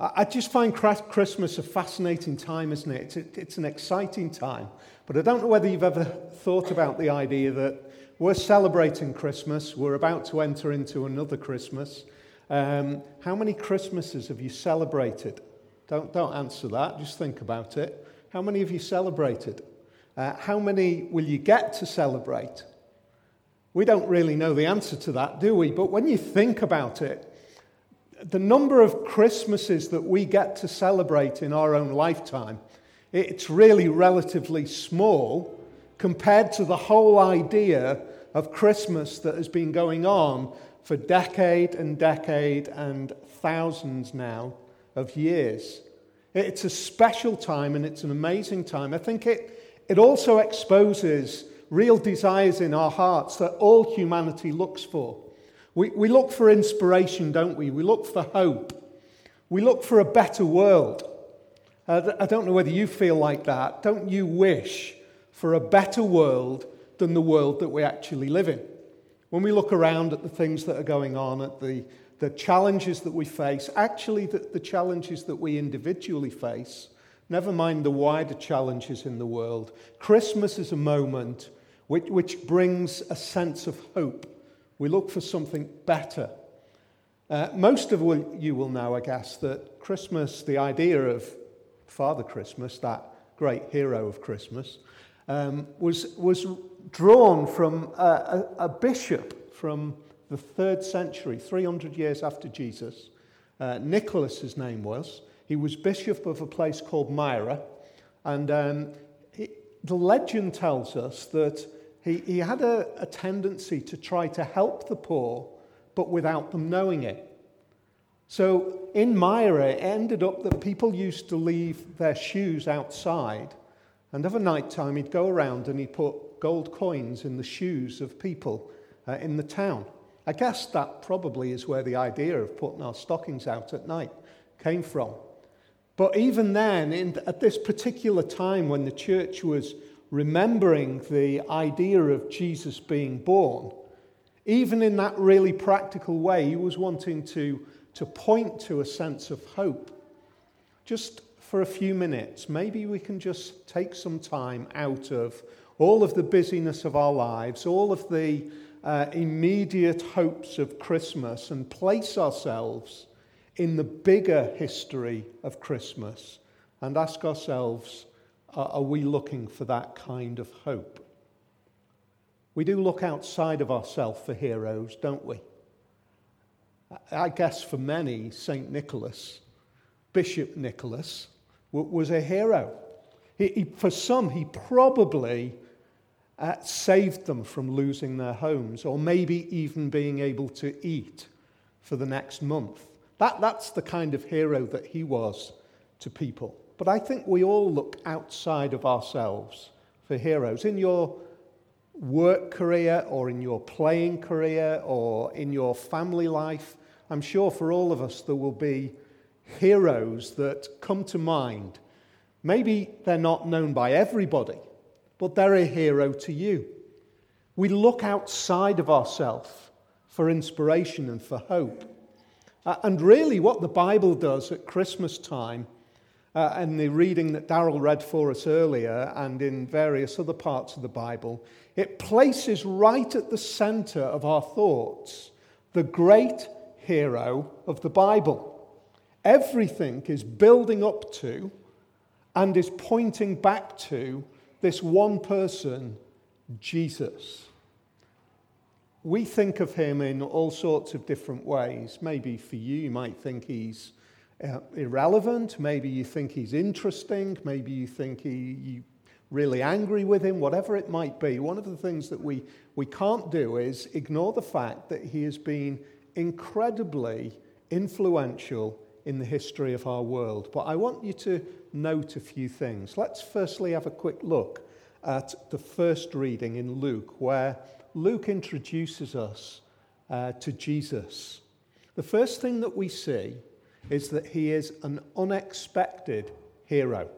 I just find Christmas a fascinating time, isn't it? It's an exciting time. But I don't know whether you've ever thought about the idea that we're celebrating Christmas, we're about to enter into another Christmas. Um, how many Christmases have you celebrated? Don't, don't answer that, just think about it. How many have you celebrated? Uh, how many will you get to celebrate? We don't really know the answer to that, do we? But when you think about it, the number of Christmases that we get to celebrate in our own lifetime, it's really relatively small compared to the whole idea of Christmas that has been going on for decade and decade and thousands now of years. It's a special time and it's an amazing time. I think it, it also exposes real desires in our hearts that all humanity looks for. We, we look for inspiration, don't we? We look for hope. We look for a better world. Uh, I don't know whether you feel like that. Don't you wish for a better world than the world that we actually live in? When we look around at the things that are going on, at the, the challenges that we face, actually, the, the challenges that we individually face, never mind the wider challenges in the world, Christmas is a moment which, which brings a sense of hope. We look for something better. Uh, most of you will know, I guess, that Christmas, the idea of Father Christmas, that great hero of Christmas, um, was, was drawn from a, a, a, bishop from the third century, 300 years after Jesus. Uh, Nicholas, his name was. He was bishop of a place called Myra. And um, he, the legend tells us that he, he had a, a tendency to try to help the poor, but without them knowing it. So in Myra, it ended up that people used to leave their shoes outside, and of a night time, he'd go around and he'd put gold coins in the shoes of people uh, in the town. I guess that probably is where the idea of putting our stockings out at night came from. But even then, in, at this particular time when the church was remembering the idea of Jesus being born, even in that really practical way, he was wanting to, to point to a sense of hope. Just for a few minutes, maybe we can just take some time out of all of the busyness of our lives, all of the uh, immediate hopes of Christmas, and place ourselves in the bigger history of Christmas and ask ourselves are we looking for that kind of hope? We do look outside of ourselves for heroes, don't we? I guess for many, St. Nicholas, Bishop Nicholas, was a hero. He, he, for some, he probably uh, saved them from losing their homes or maybe even being able to eat for the next month. That, that's the kind of hero that he was to people. But I think we all look outside of ourselves for heroes. In your work career or in your playing career or in your family life, I'm sure for all of us there will be heroes that come to mind. Maybe they're not known by everybody, but they're a hero to you. We look outside of ourselves for inspiration and for hope. Uh, and really, what the Bible does at Christmas time uh, and the reading that Daryl read for us earlier and in various other parts of the Bible, it places right at the center of our thoughts the great hero of the Bible. Everything is building up to and is pointing back to this one person, Jesus. We think of him in all sorts of different ways. Maybe for you, you might think he's uh, irrelevant. Maybe you think he's interesting. Maybe you think he, you really angry with him, whatever it might be. One of the things that we, we can't do is ignore the fact that he has been incredibly influential in the history of our world. But I want you to note a few things. Let's firstly have a quick look at the first reading in Luke, where Luke introduces us uh, to Jesus. The first thing that we see is that he is an unexpected hero.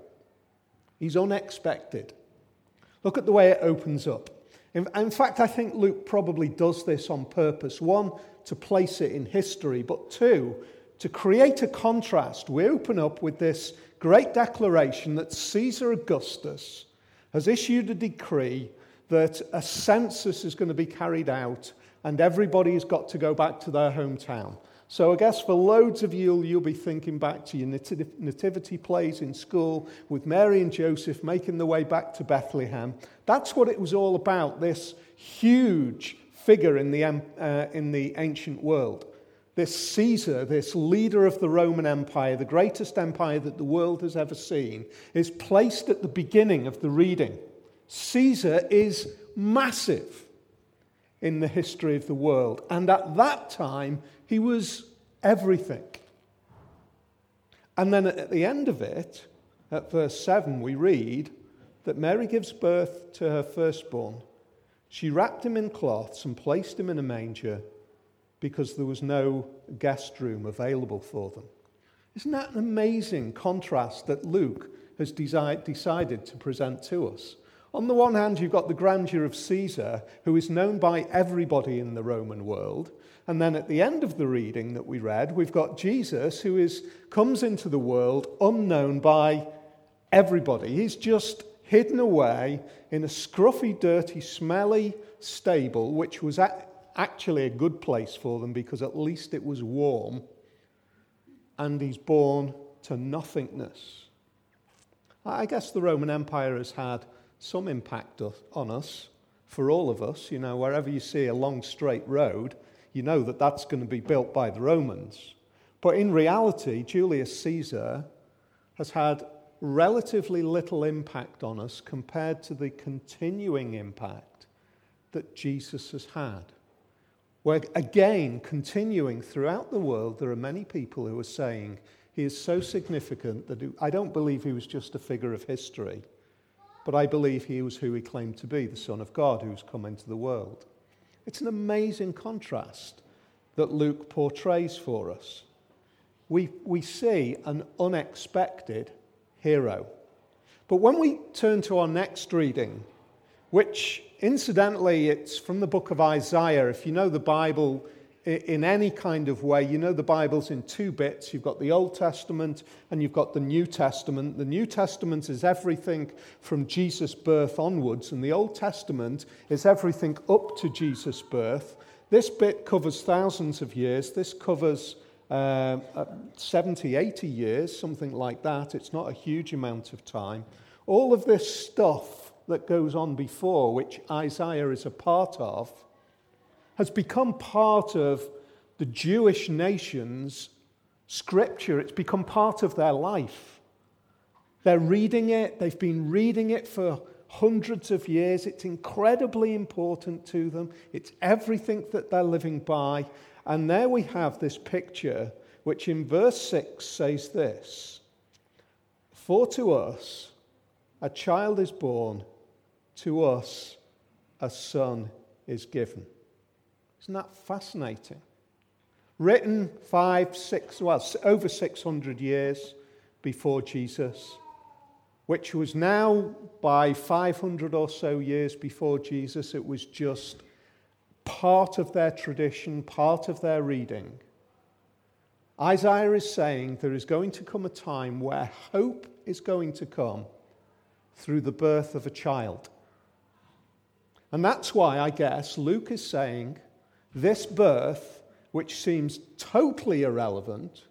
He's unexpected. Look at the way it opens up. In, in, fact, I think Luke probably does this on purpose. One, to place it in history, but two, to create a contrast, we open up with this great declaration that Caesar Augustus has issued a decree that a census is going to be carried out and everybody's got to go back to their hometown. So I guess for loads of you, you'll be thinking back to your nativity plays in school with Mary and Joseph making their way back to Bethlehem. That's what it was all about, this huge figure in the, uh, in the ancient world. This Caesar, this leader of the Roman Empire, the greatest empire that the world has ever seen, is placed at the beginning of the reading. Caesar is massive in the history of the world. And at that time, he was everything. And then at the end of it, at verse 7, we read that Mary gives birth to her firstborn. She wrapped him in cloths and placed him in a manger because there was no guest room available for them. Isn't that an amazing contrast that Luke has decided to present to us? On the one hand, you've got the grandeur of Caesar, who is known by everybody in the Roman world. And then at the end of the reading that we read, we've got Jesus who is, comes into the world unknown by everybody. He's just hidden away in a scruffy, dirty, smelly stable, which was actually a good place for them because at least it was warm. And he's born to nothingness. I guess the Roman Empire has had some impact on us, for all of us. You know, wherever you see a long straight road, you know that that's going to be built by the Romans. But in reality, Julius Caesar has had relatively little impact on us compared to the continuing impact that Jesus has had. Where, again, continuing throughout the world, there are many people who are saying he is so significant that I don't believe he was just a figure of history, but I believe he was who he claimed to be, the Son of God who's come into the world. It's an amazing contrast that Luke portrays for us. We, we see an unexpected hero. But when we turn to our next reading, which incidentally it's from the book of Isaiah, if you know the Bible in any kind of way. You know, the Bible's in two bits. You've got the Old Testament and you've got the New Testament. The New Testament is everything from Jesus' birth onwards, and the Old Testament is everything up to Jesus' birth. This bit covers thousands of years. This covers uh, uh 70, 80 years, something like that. It's not a huge amount of time. All of this stuff that goes on before, which Isaiah is a part of, has become part of the Jewish nation's scripture. It's become part of their life. They're reading it, they've been reading it for hundreds of years. It's incredibly important to them, it's everything that they're living by. And there we have this picture, which in verse 6 says this For to us a child is born, to us a son is given. Isn't that fascinating? Written five, six, well, over 600 years before Jesus, which was now by 500 or so years before Jesus, it was just part of their tradition, part of their reading. Isaiah is saying there is going to come a time where hope is going to come through the birth of a child. And that's why I guess Luke is saying this birth, which seems totally irrelevant,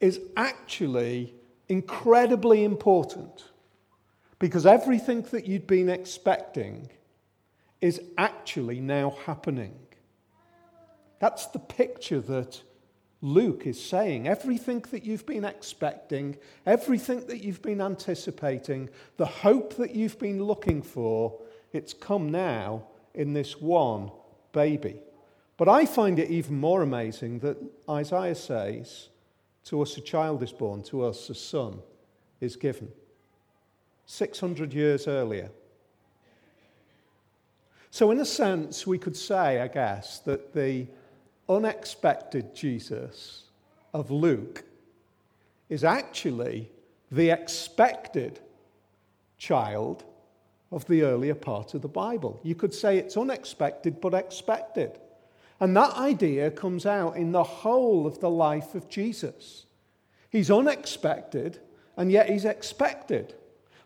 is actually incredibly important because everything that you'd been expecting is actually now happening. That's the picture that Luke is saying. Everything that you've been expecting, everything that you've been anticipating, the hope that you've been looking for, it's come now in this one baby. But I find it even more amazing that Isaiah says, To us a child is born, to us a son is given. 600 years earlier. So, in a sense, we could say, I guess, that the unexpected Jesus of Luke is actually the expected child of the earlier part of the Bible. You could say it's unexpected but expected. And that idea comes out in the whole of the life of Jesus. He's unexpected, and yet he's expected.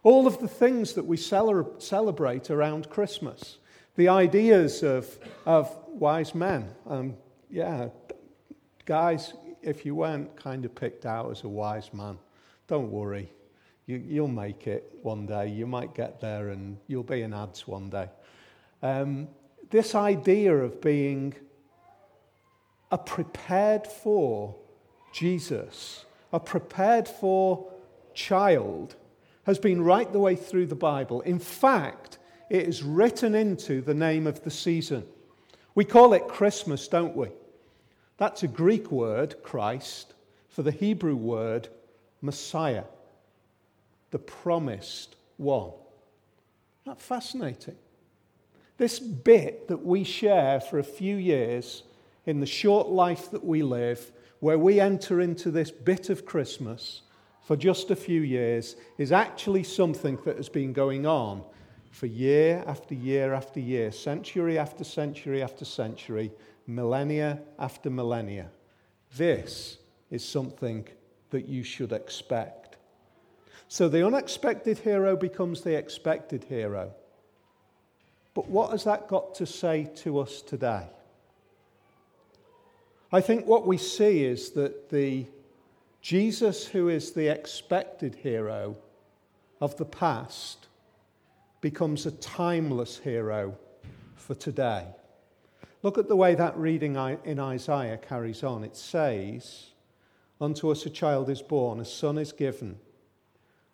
All of the things that we celebrate around Christmas, the ideas of, of wise men. Um, yeah, guys, if you weren't kind of picked out as a wise man, don't worry. You, you'll make it one day. You might get there and you'll be in ads one day. Um, this idea of being a prepared for Jesus, a prepared for child, has been right the way through the Bible. In fact, it is written into the name of the season. We call it Christmas, don't we? That's a Greek word, Christ, for the Hebrew word Messiah, the promised one. Isn't that fascinating? This bit that we share for a few years in the short life that we live, where we enter into this bit of Christmas for just a few years, is actually something that has been going on for year after year after year, century after century after century, millennia after millennia. This is something that you should expect. So the unexpected hero becomes the expected hero. But what has that got to say to us today? I think what we see is that the Jesus, who is the expected hero of the past, becomes a timeless hero for today. Look at the way that reading in Isaiah carries on. It says, Unto us a child is born, a son is given,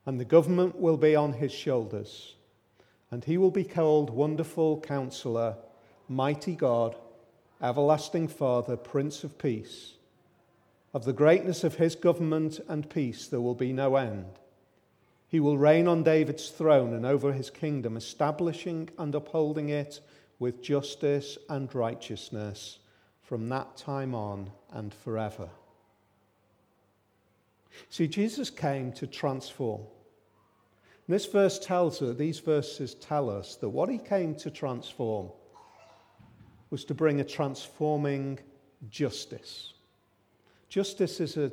and the government will be on his shoulders, and he will be called Wonderful Counselor, Mighty God, Everlasting Father, Prince of Peace. Of the greatness of his government and peace there will be no end. He will reign on David's throne and over his kingdom, establishing and upholding it with justice and righteousness from that time on and forever. See, Jesus came to transform. This verse tells us, these verses tell us that what he came to transform was to bring a transforming justice. Justice is a,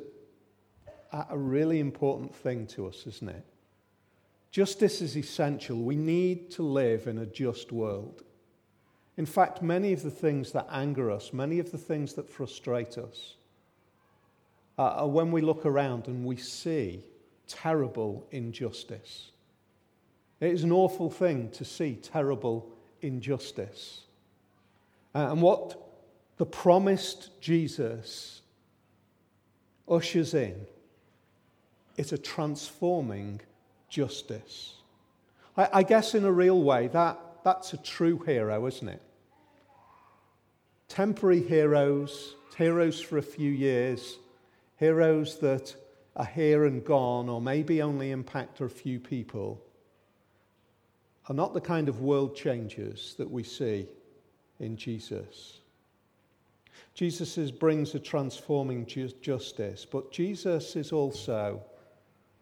a really important thing to us, isn't it? Justice is essential. We need to live in a just world. In fact, many of the things that anger us, many of the things that frustrate us, are when we look around and we see terrible injustice. It is an awful thing to see terrible injustice. Uh, and what the promised Jesus ushers in is a transforming justice. I, I guess, in a real way, that that's a true hero, isn't it? Temporary heroes, heroes for a few years, heroes that are here and gone, or maybe only impact a few people, are not the kind of world changers that we see in Jesus. Jesus brings a transforming ju- justice, but Jesus is also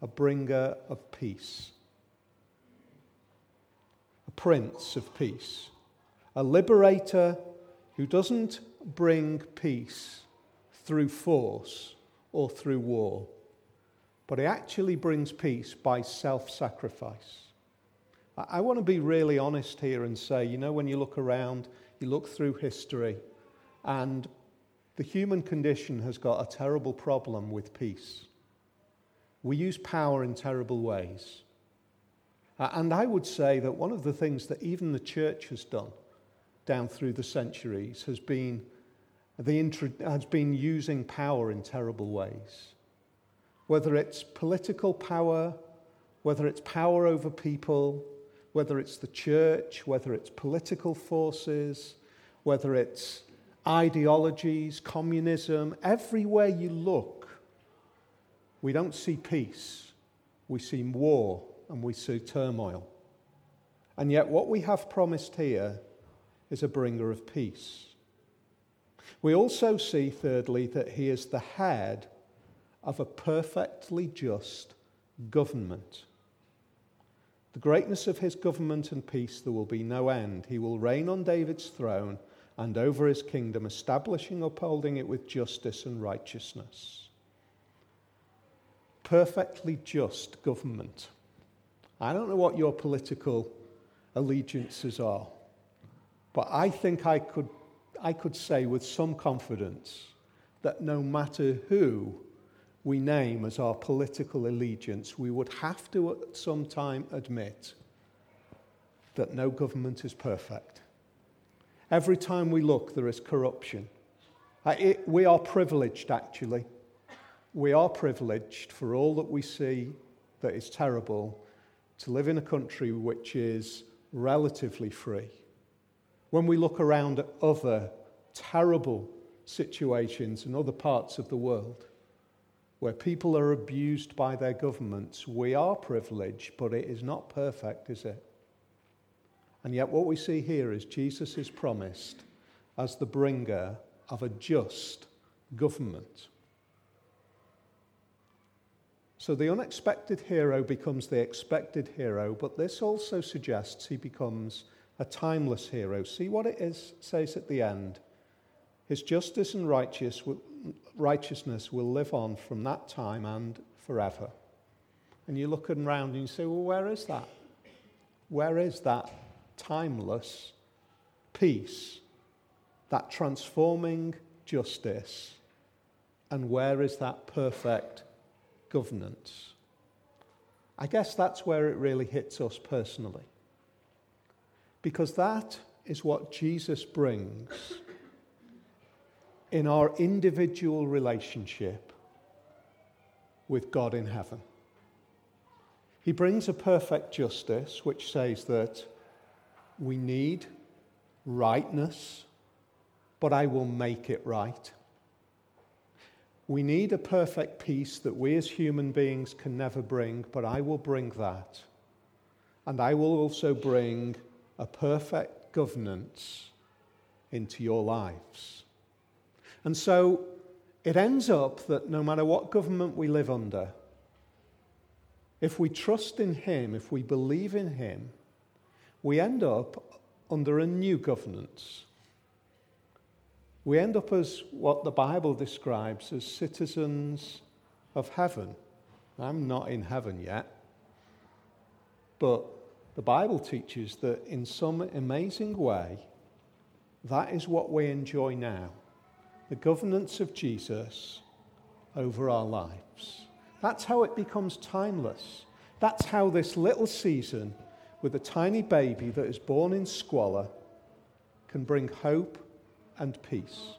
a bringer of peace a prince of peace, a liberator who doesn't bring peace through force or through war, but he actually brings peace by self sacrifice. I want to be really honest here and say, you know, when you look around, you look through history, and the human condition has got a terrible problem with peace. We use power in terrible ways. And I would say that one of the things that even the church has done down through the centuries has been, the has been using power in terrible ways. Whether it's political power, whether it's power over people, whether it's the church, whether it's political forces, whether it's ideologies, communism, everywhere you look, we don't see peace, we see war and we see turmoil. And yet, what we have promised here is a bringer of peace. We also see, thirdly, that he is the head of a perfectly just government. The greatness of his government and peace, there will be no end. He will reign on David's throne, and over his kingdom, establishing, upholding it with justice and righteousness. Perfectly just government. I don't know what your political allegiances are, but I think I could, I could say with some confidence that no matter who we name as our political allegiance, we would have to at some time admit that no government is perfect. Every time we look, there is corruption. Uh, it, we are privileged, actually. We are privileged for all that we see that is terrible to live in a country which is relatively free. When we look around at other terrible situations in other parts of the world where people are abused by their governments, we are privileged, but it is not perfect, is it? And yet, what we see here is Jesus is promised as the bringer of a just government. So the unexpected hero becomes the expected hero, but this also suggests he becomes a timeless hero. See what it is, says at the end. His justice and righteous, righteousness will live on from that time and forever. And you look around and you say, well, where is that? Where is that timeless peace, that transforming justice, and where is that perfect governance? I guess that's where it really hits us personally. Because that is what Jesus brings in our individual relationship with God in heaven. He brings a perfect justice which says that we need rightness, but I will make it right. We need a perfect peace that we as human beings can never bring, but I will bring that. And I will also bring a perfect governance into your lives. And so it ends up that no matter what government we live under, if we trust in Him, if we believe in Him, we end up under a new governance. We end up as what the Bible describes as citizens of heaven. I'm not in heaven yet, but the Bible teaches that in some amazing way, that is what we enjoy now the governance of Jesus over our lives. That's how it becomes timeless. That's how this little season with a tiny baby that is born in squalor can bring hope and peace.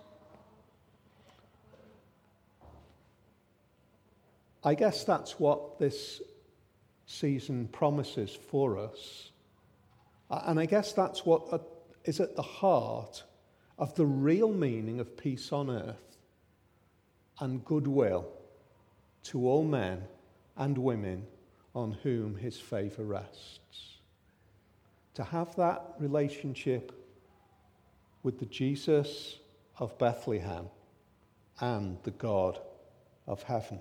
I guess that's what this season promises for us. And I guess that's what uh, is at the heart of the real meaning of peace on earth and goodwill to all men and women on whom his favor rests to have that relationship with the Jesus of Bethlehem and the God of heaven.